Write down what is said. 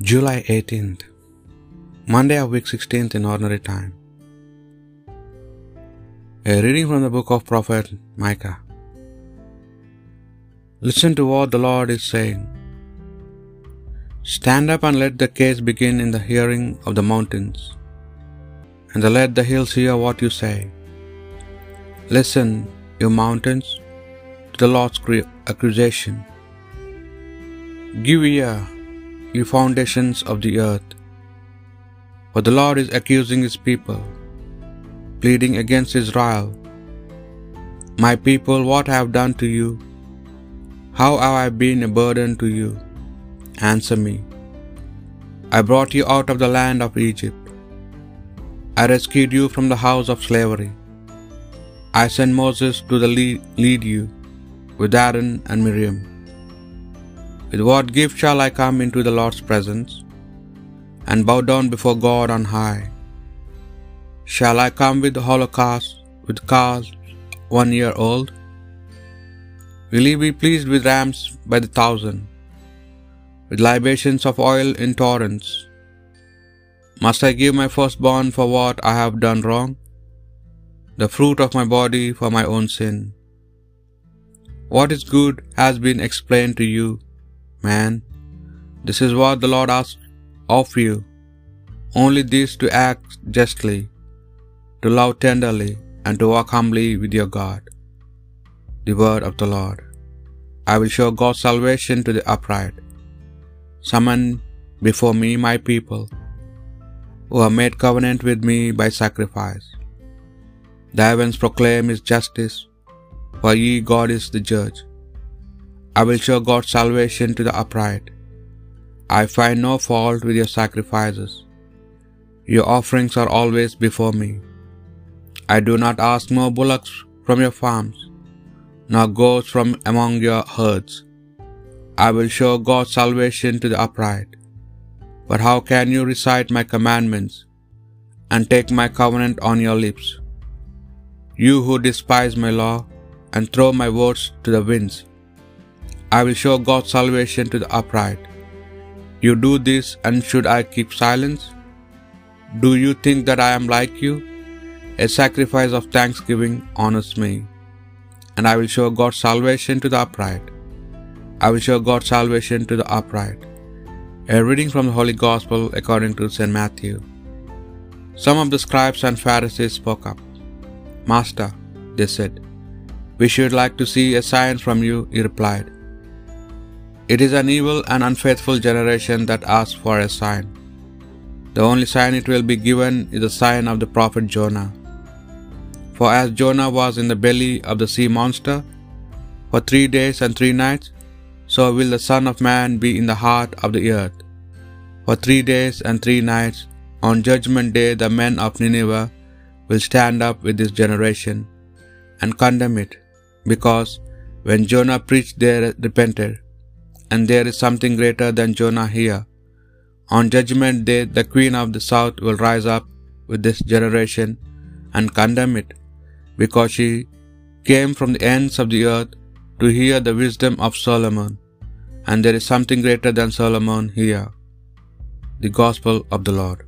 July 18th, Monday of week 16th in ordinary time. A reading from the book of prophet Micah. Listen to what the Lord is saying. Stand up and let the case begin in the hearing of the mountains, and let the hills hear what you say. Listen, you mountains, to the Lord's accusation. Give ear, you foundations of the earth. For the Lord is accusing his people, pleading against Israel. My people, what have I done to you? How have I been a burden to you? Answer me. I brought you out of the land of Egypt. I rescued you from the house of slavery. I sent Moses to the lead you with Aaron and Miriam. With what gift shall I come into the Lord's presence and bow down before God on high? Shall I come with holocaust, with calves one year old? Will he be pleased with rams by the thousand, with libations of oil in torrents? Must I give my firstborn for what I have done wrong? The fruit of my body for my own sin. What is good has been explained to you, man. This is what the Lord asks of you. Only this to act justly, to love tenderly, and to walk humbly with your God. The word of the Lord. I will show God's salvation to the upright. Summon before me my people, who have made covenant with me by sacrifice. The heavens proclaim his justice, for ye God is the judge. I will show God's salvation to the upright. I find no fault with your sacrifices. Your offerings are always before me. I do not ask more bullocks from your farms, nor goats from among your herds. I will show God's salvation to the upright. But how can you recite my commandments and take my covenant on your lips? You who despise my law and throw my words to the winds. I will show God's salvation to the upright. You do this, and should I keep silence? Do you think that I am like you? A sacrifice of thanksgiving honors me, and I will show God's salvation to the upright. I will show God's salvation to the upright. A reading from the Holy Gospel according to St. Matthew. Some of the scribes and Pharisees spoke up. Master, they said, we should like to see a sign from you, he replied. It is an evil and unfaithful generation that asks for a sign. The only sign it will be given is the sign of the prophet Jonah. For as Jonah was in the belly of the sea monster for three days and three nights, so will the Son of Man be in the heart of the earth. For three days and three nights, on judgment day, the men of Nineveh will stand up with this generation and condemn it, because when Jonah preached, they repented. And there is something greater than Jonah here. On judgment day, the queen of the south will rise up with this generation and condemn it, because she came from the ends of the earth to hear the wisdom of Solomon. And there is something greater than Solomon here. The Gospel of the Lord.